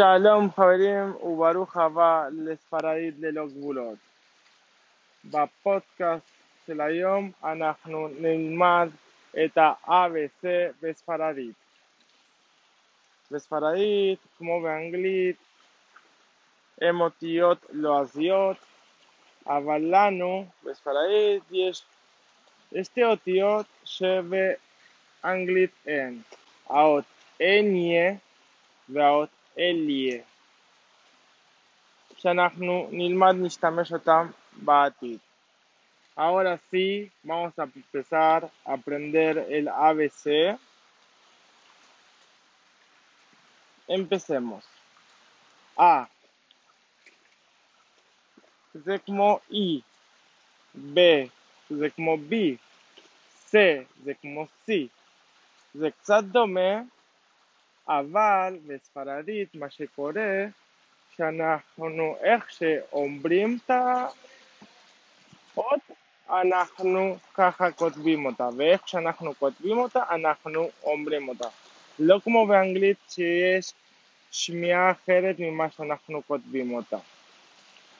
שלום חברים וברוך הבא לספרדית ללא גבולות. בפודקאסט של היום אנחנו נלמד את ה-ABC בספרדית. בספרדית, כמו באנגלית, הם אותיות לועזיות, אבל לנו בספרדית יש שתי אותיות שבאנגלית אין. האות N והאות אליה, שאנחנו נלמד להשתמש אותם בעתיד. Ahora sí, vamos a empezar a aprender el ABC. Empecemos. A. זה כמו E. B. זה כמו B. C. זה כמו C. זה קצת דומה, אבל בספרדית מה שקורה שאנחנו איך שאומרים את האות אנחנו ככה כותבים אותה. ואיך שאנחנו כותבים אותה אנחנו אומרים אותה. לא כמו באנגלית שיש שמיעה אחרת ממה שאנחנו כותבים אותה.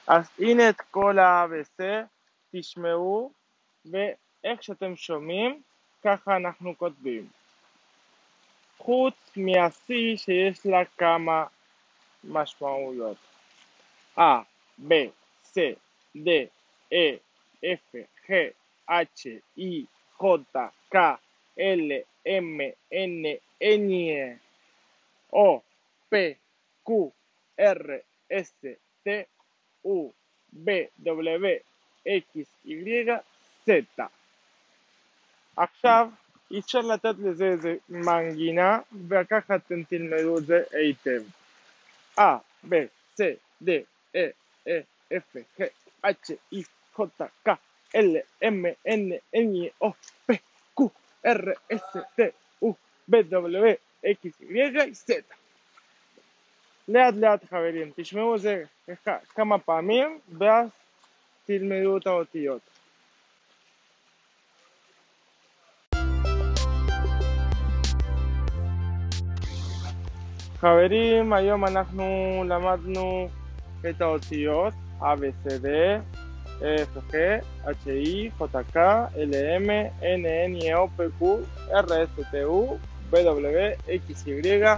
אז הנה את כל ה-ABC, תשמעו ואיך שאתם שומעים ככה אנחנו כותבים Hut mi así es la cama más maulot. A, B, C, D, E, F, G, H, I, J, K, L, M, N, N, e. O, P, Q, R, S, T, U, B, W, X, Y, Z. עכשיו אי אפשר לתת לזה איזה מנגינה, וככה אתם תלמדו את זה היטב. A, B, C, D, E, E, F, G, H, I, J, K, L, M, N, N, O, P, Q, R, S, T, U, B, W, X, Y, Z. לאט לאט חברים, תשמעו את זה כמה פעמים ואז תלמדו את האותיות. Javier, ma yo manachno, llamadno, ABCD, EFGH, IJKL, MNOP, e, QRST, UVWX, YZ.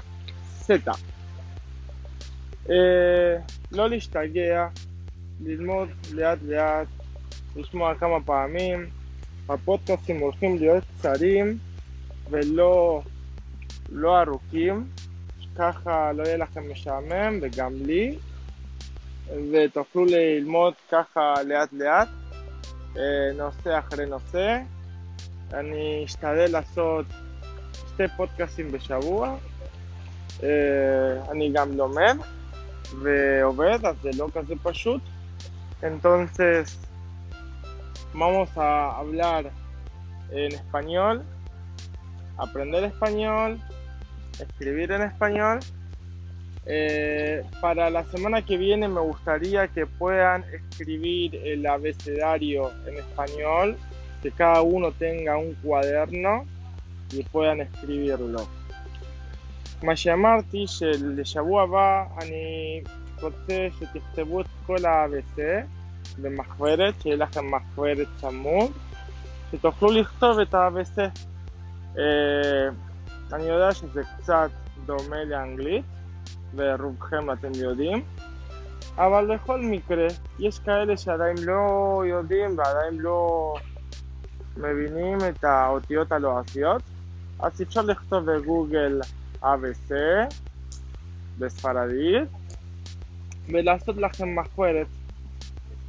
Eh, lo listajea, el mod, leat, leat, usmo acá ma para mí, aporto simbolismo, clarín, bello. ככה לא יהיה לכם משעמם וגם לי ותוכלו ללמוד ככה לאט לאט נושא אחרי נושא. אני אשתדל לעשות שתי פודקאסים בשבוע אני גם לומד ועובד אז זה לא כזה פשוט. Entonces vamos a hablar en español aprender español escribir en español. Eh, para la semana que viene me gustaría que puedan escribir el abecedario en español, que cada uno tenga un cuaderno y puedan escribirlo. מה שאמרתי שלשבוע הבא אני רוצה שתכתבו את כל ה-ABC במחברת, שיהיה לכם מחברת צמוד, שתוכלו לכתוב את ה-ABC. אני יודע שזה קצת דומה לאנגלית, ורובכם אתם יודעים, אבל בכל מקרה, יש כאלה שעדיין לא יודעים ועדיין לא מבינים את האותיות הלועזיות, אז אפשר לכתוב בגוגל ABC בספרדית, ולעשות לכם מחברת,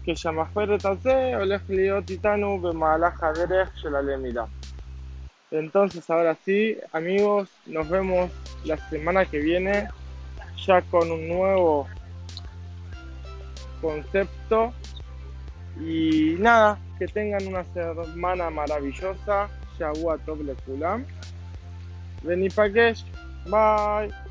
כשהמחברת הזה הולך להיות איתנו במהלך הדרך של הלמידה. Entonces, ahora sí, amigos, nos vemos la semana que viene ya con un nuevo concepto. Y nada, que tengan una semana maravillosa. Shabu a Toble Kulam. Benipakesh. Bye.